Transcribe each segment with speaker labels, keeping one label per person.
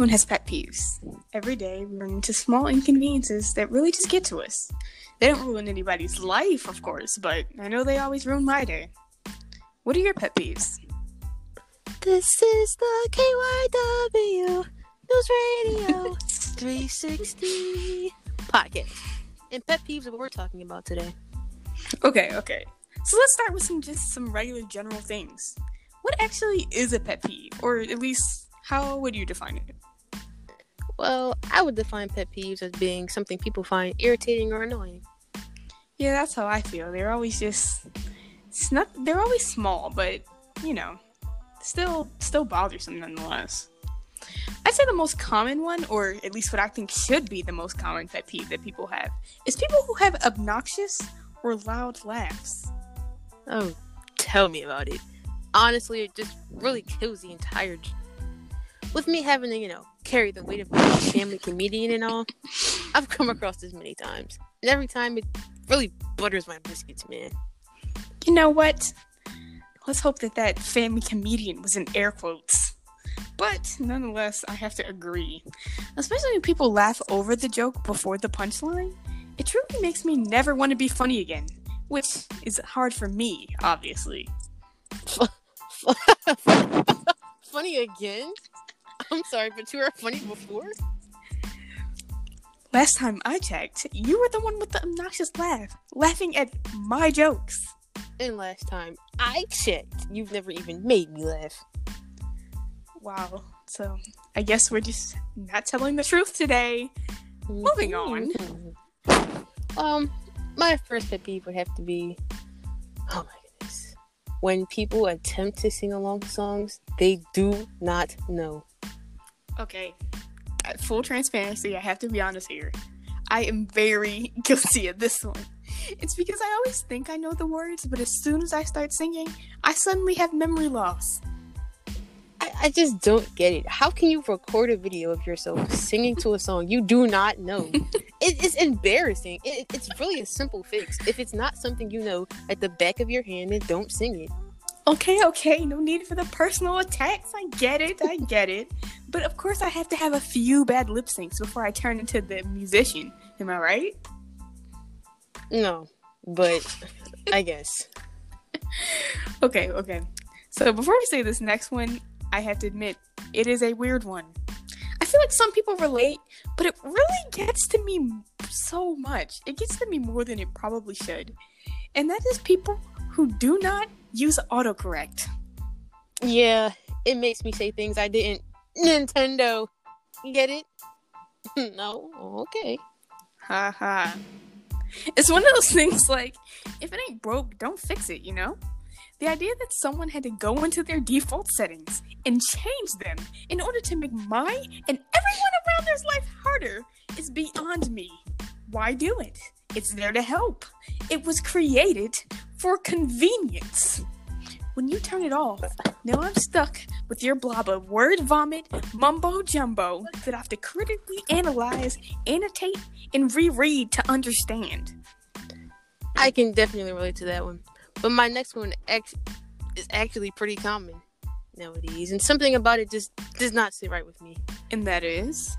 Speaker 1: Everyone has pet peeves. Every day we run into small inconveniences that really just get to us. They don't ruin anybody's life, of course, but I know they always ruin my day. What are your pet peeves?
Speaker 2: This is the KYW News Radio 360 podcast. And pet peeves are what we're talking about today.
Speaker 1: Okay, okay. So let's start with some just some regular general things. What actually is a pet peeve? Or at least how would you define it?
Speaker 2: Well, I would define pet peeves as being something people find irritating or annoying.
Speaker 1: Yeah, that's how I feel. They're always just it's not they're always small, but you know, still still bothersome nonetheless. I'd say the most common one, or at least what I think should be the most common pet peeve that people have, is people who have obnoxious or loud laughs.
Speaker 2: Oh, tell me about it. Honestly, it just really kills the entire with me having to, you know, carry the weight of being a family comedian and all, I've come across this many times. And every time it really butters my biscuits, man.
Speaker 1: You know what? Let's hope that that family comedian was in air quotes. But nonetheless, I have to agree. Especially when people laugh over the joke before the punchline, it truly makes me never want to be funny again. Which is hard for me, obviously.
Speaker 2: funny again? I'm sorry, but you were funny before?
Speaker 1: Last time I checked, you were the one with the obnoxious laugh, laughing at my jokes.
Speaker 2: And last time I checked, you've never even made me laugh.
Speaker 1: Wow. So I guess we're just not telling the truth today. Mm-hmm. Moving on.
Speaker 2: Um, my first pet peeve would have to be, oh my goodness, when people attempt to sing along songs they do not know
Speaker 1: okay, uh, full transparency, I have to be honest here. I am very guilty of this one. It's because I always think I know the words, but as soon as I start singing, I suddenly have memory loss.
Speaker 2: I, I just don't get it. How can you record a video of yourself singing to a song you do not know? it, it's embarrassing. It, it's really a simple fix. If it's not something you know at the back of your hand, then don't sing it.
Speaker 1: Okay, okay, no need for the personal attacks. I get it, I get it. But of course, I have to have a few bad lip syncs before I turn into the musician. Am I right?
Speaker 2: No, but I guess.
Speaker 1: okay, okay. So before we say this next one, I have to admit, it is a weird one. I feel like some people relate, but it really gets to me so much. It gets to me more than it probably should. And that is people who do not use autocorrect.
Speaker 2: Yeah, it makes me say things I didn't. Nintendo. Get it? no? Okay.
Speaker 1: Ha ha. It's one of those things like, if it ain't broke, don't fix it, you know? The idea that someone had to go into their default settings and change them in order to make my and everyone around their life harder is beyond me. Why do it? It's there to help. It was created for convenience. When you turn it off, now I'm stuck with your blob of word vomit, mumbo jumbo that I have to critically analyze, annotate, and reread to understand.
Speaker 2: I can definitely relate to that one. But my next one ex- is actually pretty common nowadays, and something about it just does not sit right with me.
Speaker 1: And that is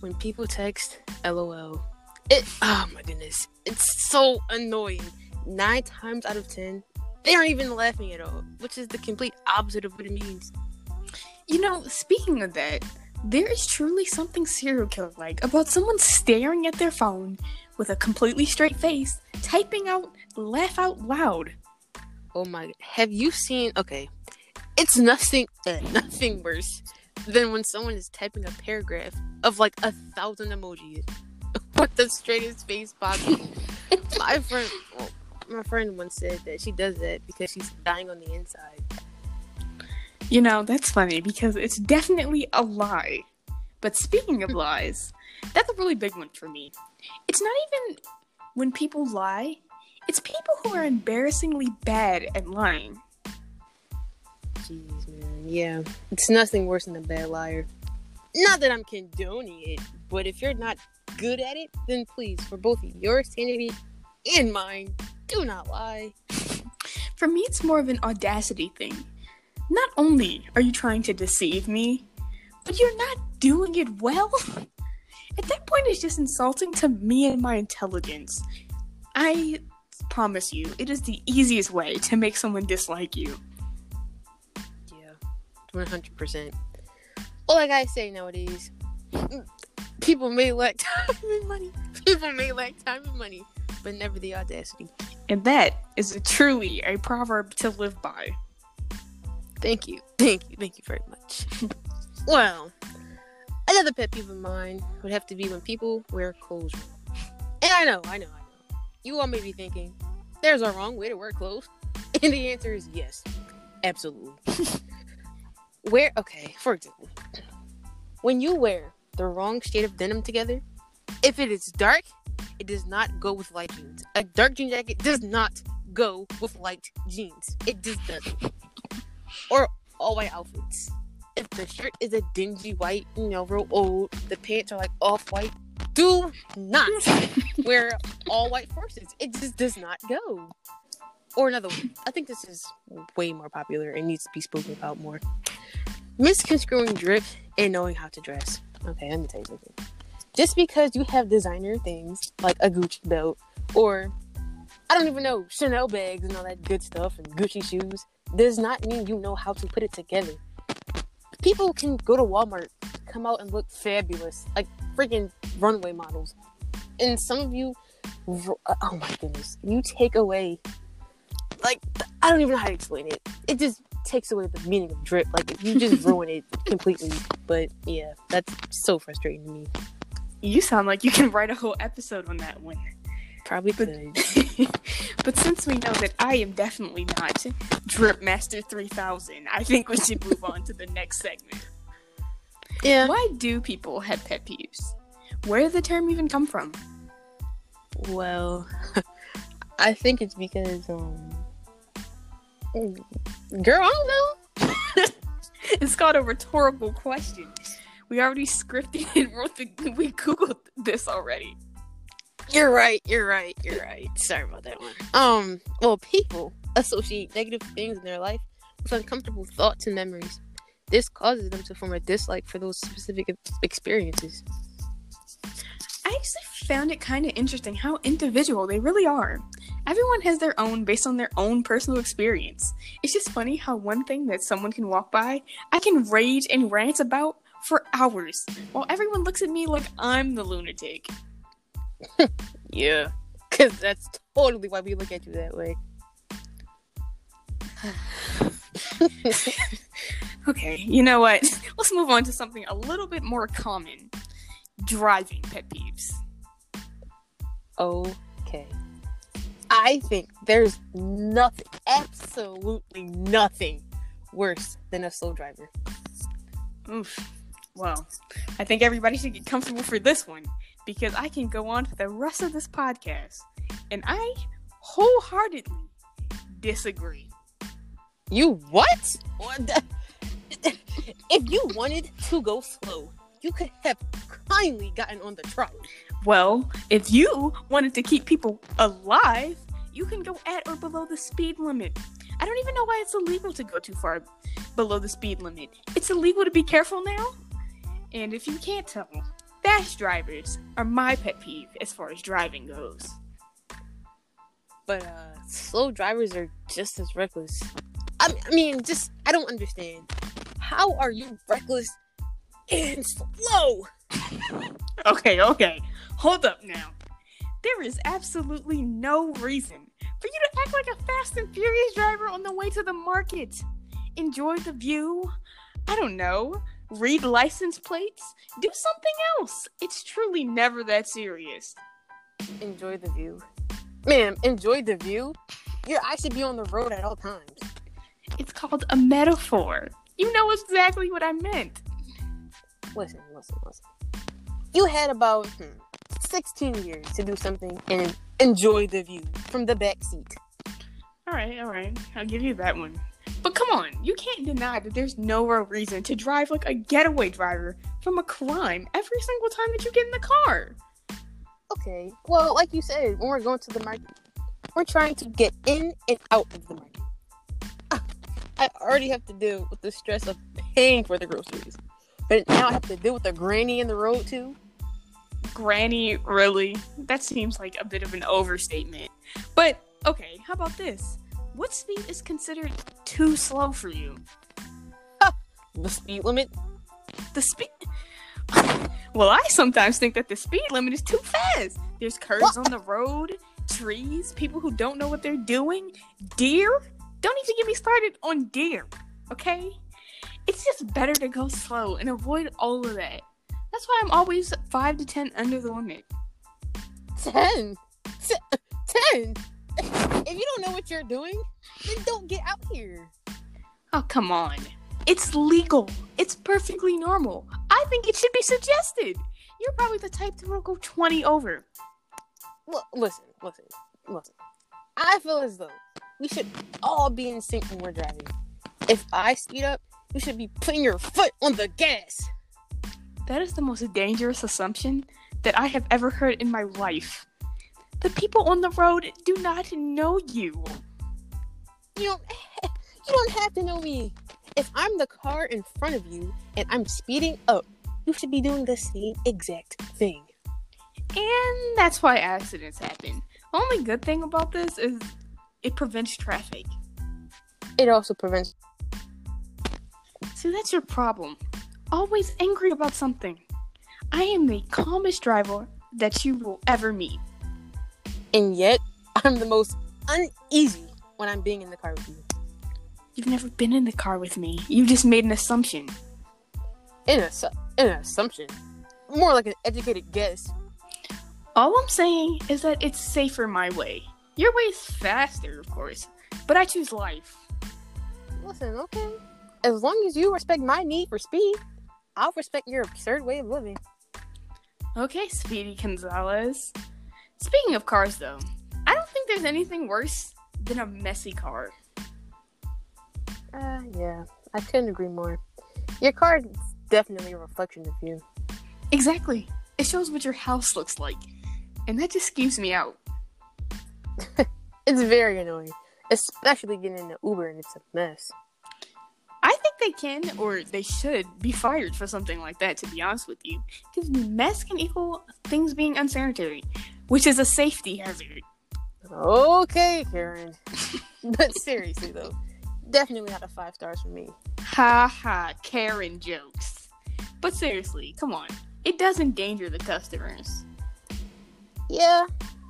Speaker 2: when people text LOL. It oh my goodness. It's so annoying. Nine times out of ten, they aren't even laughing at all, which is the complete opposite of what it means.
Speaker 1: You know, speaking of that, there is truly something serial killer like about someone staring at their phone with a completely straight face, typing out laugh out loud.
Speaker 2: Oh my have you seen okay. It's nothing uh, nothing worse than when someone is typing a paragraph of like a thousand emojis with the straightest face possible. my friend, well, my friend once said that she does that because she's dying on the inside.
Speaker 1: You know, that's funny because it's definitely a lie. But speaking of hmm. lies, that's a really big one for me. It's not even when people lie, it's people who are embarrassingly bad at lying.
Speaker 2: Jeez, man. Yeah. It's nothing worse than a bad liar. Not that I'm condoning it, but if you're not good at it, then please, for both your sanity and mine, do not lie.
Speaker 1: For me, it's more of an audacity thing. Not only are you trying to deceive me, but you're not doing it well. At that point, it's just insulting to me and my intelligence. I promise you, it is the easiest way to make someone dislike you.
Speaker 2: Yeah, one hundred percent. All I gotta say nowadays, people may lack time and money. People may lack time and money, but never the audacity.
Speaker 1: And that is a truly a proverb to live by.
Speaker 2: Thank you, thank you, thank you very much. well, another pet peeve of mine would have to be when people wear clothes. And I know, I know, I know. You all may be thinking, there's a wrong way to wear clothes. And the answer is yes, absolutely. wear, okay, for example, when you wear the wrong shade of denim together, if it is dark, it does not go with light jeans. A dark jean jacket does not go with light jeans. It just doesn't. Or all white outfits. If the shirt is a dingy white, you know, real old, the pants are like off white, do not wear all white forces. It just does not go. Or another one. I think this is way more popular and needs to be spoken about more. Misconstruing drip and knowing how to dress. Okay, let me tell you something. Just because you have designer things like a Gucci belt or I don't even know Chanel bags and all that good stuff and Gucci shoes does not mean you know how to put it together. People can go to Walmart, come out and look fabulous, like freaking runway models, and some of you, uh, oh my goodness, you take away, like I don't even know how to explain it. It just takes away the meaning of drip. Like you just ruin it completely. But yeah, that's so frustrating to me.
Speaker 1: You sound like you can write a whole episode on that one.
Speaker 2: Probably
Speaker 1: but, but since we know that I am definitely not Drip Master 3000, I think we should move on to the next segment.
Speaker 2: Yeah.
Speaker 1: Why do people have pet peeves? Where did the term even come from?
Speaker 2: Well, I think it's because, um, girl, I don't
Speaker 1: know. it's called a rhetorical question. We already scripted and wrote the. We googled this already.
Speaker 2: You're right. You're right. You're right. Sorry about that one. Um. Well, people associate negative things in their life with uncomfortable thoughts and memories. This causes them to form a dislike for those specific experiences.
Speaker 1: I actually found it kind of interesting how individual they really are. Everyone has their own based on their own personal experience. It's just funny how one thing that someone can walk by, I can rage and rant about for hours, while everyone looks at me like I'm the lunatic.
Speaker 2: Yeah, because that's totally why we look at you that way.
Speaker 1: okay, you know what? Let's move on to something a little bit more common driving pet peeves.
Speaker 2: Okay. I think there's nothing, absolutely nothing worse than a slow driver.
Speaker 1: Oof. Well, I think everybody should get comfortable for this one because I can go on for the rest of this podcast and I wholeheartedly disagree.
Speaker 2: You what? if you wanted to go slow, you could have kindly gotten on the truck.
Speaker 1: Well, if you wanted to keep people alive, you can go at or below the speed limit. I don't even know why it's illegal to go too far below the speed limit. It's illegal to be careful now. And if you can't tell, fast drivers are my pet peeve as far as driving goes.
Speaker 2: But uh, slow drivers are just as reckless. I, I mean, just I don't understand. How are you reckless and slow?
Speaker 1: okay, okay. Hold up now. There is absolutely no reason for you to act like a fast and furious driver on the way to the market. Enjoy the view. I don't know read license plates, do something else. It's truly never that serious.
Speaker 2: Enjoy the view. Ma'am, enjoy the view? Yeah, I should be on the road at all times.
Speaker 1: It's called a metaphor. You know exactly what I meant.
Speaker 2: Listen, listen, listen. You had about hmm, 16 years to do something and enjoy the view from the back seat.
Speaker 1: All right, all right. I'll give you that one. But come on, you can't deny that there's no real reason to drive like a getaway driver from a crime every single time that you get in the car.
Speaker 2: Okay, well, like you said, when we're going to the market, we're trying to get in and out of the market. Ah, I already have to deal with the stress of paying for the groceries, but now I have to deal with a granny in the road too.
Speaker 1: Granny, really? That seems like a bit of an overstatement. But okay, how about this? What speed is considered too slow for you?
Speaker 2: The speed limit.
Speaker 1: The speed. well, I sometimes think that the speed limit is too fast. There's curves on the road, trees, people who don't know what they're doing, deer. Don't even get me started on deer, okay? It's just better to go slow and avoid all of that. That's why I'm always 5 to 10 under the limit.
Speaker 2: Ten. Ten. If you don't know what you're doing, then don't get out here.
Speaker 1: Oh, come on. It's legal. It's perfectly normal. I think it should be suggested. You're probably the type that will go 20 over.
Speaker 2: Look, listen, listen, listen. I feel as though we should all be in sync when we're driving. If I speed up, you should be putting your foot on the gas.
Speaker 1: That is the most dangerous assumption that I have ever heard in my life. The people on the road do not know you.
Speaker 2: You don't you don't have to know me. If I'm the car in front of you and I'm speeding up, you should be doing the same exact thing.
Speaker 1: And that's why accidents happen. The only good thing about this is it prevents traffic.
Speaker 2: It also prevents
Speaker 1: See, that's your problem. Always angry about something. I am the calmest driver that you will ever meet.
Speaker 2: And yet I'm the most uneasy when I'm being in the car with you.
Speaker 1: You've never been in the car with me. You just made an assumption.
Speaker 2: In a su- an assumption. More like an educated guess.
Speaker 1: All I'm saying is that it's safer my way. Your way is faster, of course, but I choose life.
Speaker 2: Listen, okay. As long as you respect my need for speed, I'll respect your absurd way of living.
Speaker 1: Okay, Speedy Gonzalez. Speaking of cars, though, I don't think there's anything worse than a messy car.
Speaker 2: Uh, yeah, I couldn't agree more. Your car is definitely a reflection of you.
Speaker 1: Exactly. It shows what your house looks like. And that just skeeves me out.
Speaker 2: It's very annoying, especially getting into Uber and it's a mess.
Speaker 1: I think they can, or they should, be fired for something like that, to be honest with you. Because mess can equal things being unsanitary, which is a safety hazard.
Speaker 2: Okay, Karen. but seriously though, definitely not a five stars for me.
Speaker 1: Ha ha, Karen jokes. But seriously, come on. It does endanger the customers.
Speaker 2: Yeah,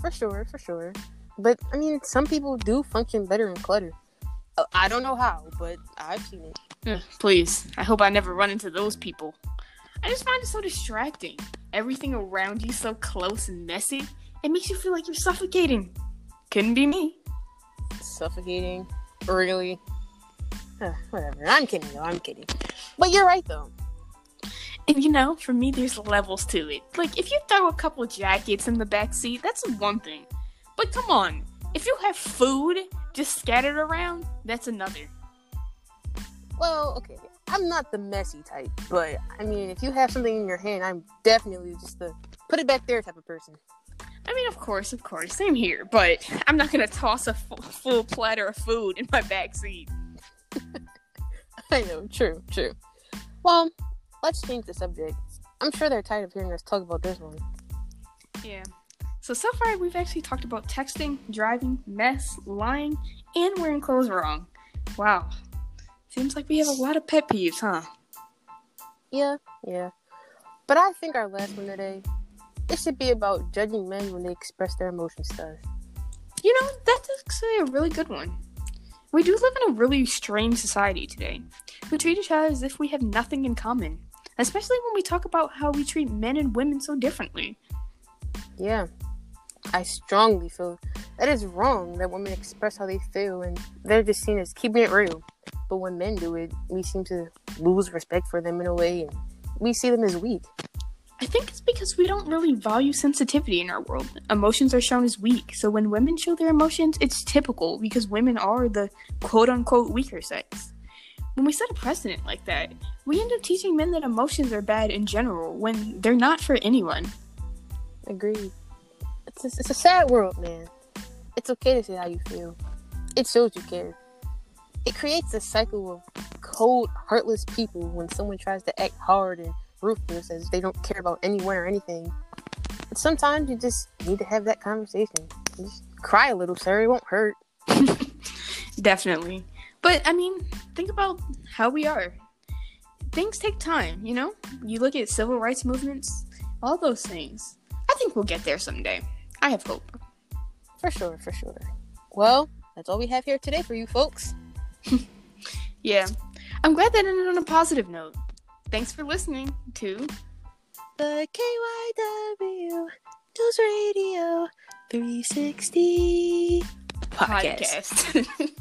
Speaker 2: for sure, for sure. But I mean, some people do function better in clutter. Uh, I don't know how, but I've seen it.
Speaker 1: Ugh, please, I hope I never run into those people. I just find it so distracting. Everything around you so close and messy. It makes you feel like you're suffocating. Couldn't be me.
Speaker 2: Suffocating, really. Huh, whatever. I'm kidding though. I'm kidding. But you're right though.
Speaker 1: And you know, for me, there's levels to it. Like, if you throw a couple jackets in the back seat, that's one thing. But come on, if you have food just scattered around, that's another.
Speaker 2: Well, okay. I'm not the messy type, but I mean, if you have something in your hand, I'm definitely just the put it back there type of person.
Speaker 1: I mean, of course, of course, same here. But I'm not gonna toss a fu- full platter of food in my backseat.
Speaker 2: I know, true, true. Well, let's change the subject. I'm sure they're tired of hearing us talk about this one.
Speaker 1: Yeah. So so far, we've actually talked about texting, driving, mess, lying, and wearing clothes wrong. Wow. Seems like we have a lot of pet peeves, huh?
Speaker 2: Yeah, yeah. But I think our last one today, it should be about judging men when they express their emotions to us.
Speaker 1: You know, that's actually a really good one. We do live in a really strange society today. We treat each other as if we have nothing in common, especially when we talk about how we treat men and women so differently.
Speaker 2: Yeah. I strongly feel that it's wrong that women express how they feel and they're just seen as keeping it real. But when men do it, we seem to lose respect for them in a way and we see them as weak.
Speaker 1: I think it's because we don't really value sensitivity in our world. Emotions are shown as weak, so when women show their emotions, it's typical because women are the quote unquote weaker sex. When we set a precedent like that, we end up teaching men that emotions are bad in general when they're not for anyone.
Speaker 2: Agreed. It's a, it's a sad world, man. It's okay to say how you feel. It shows you care. It creates a cycle of cold, heartless people when someone tries to act hard and ruthless as they don't care about anyone or anything. But sometimes you just need to have that conversation. Just cry a little, sir. It won't hurt.
Speaker 1: Definitely. But I mean, think about how we are. Things take time, you know? You look at civil rights movements, all those things. I think we'll get there someday. I have hope.
Speaker 2: For sure, for sure. Well, that's all we have here today for you folks.
Speaker 1: Yeah. I'm glad that ended on a positive note. Thanks for listening to
Speaker 2: The KYW News Radio 360 podcast.
Speaker 1: podcast.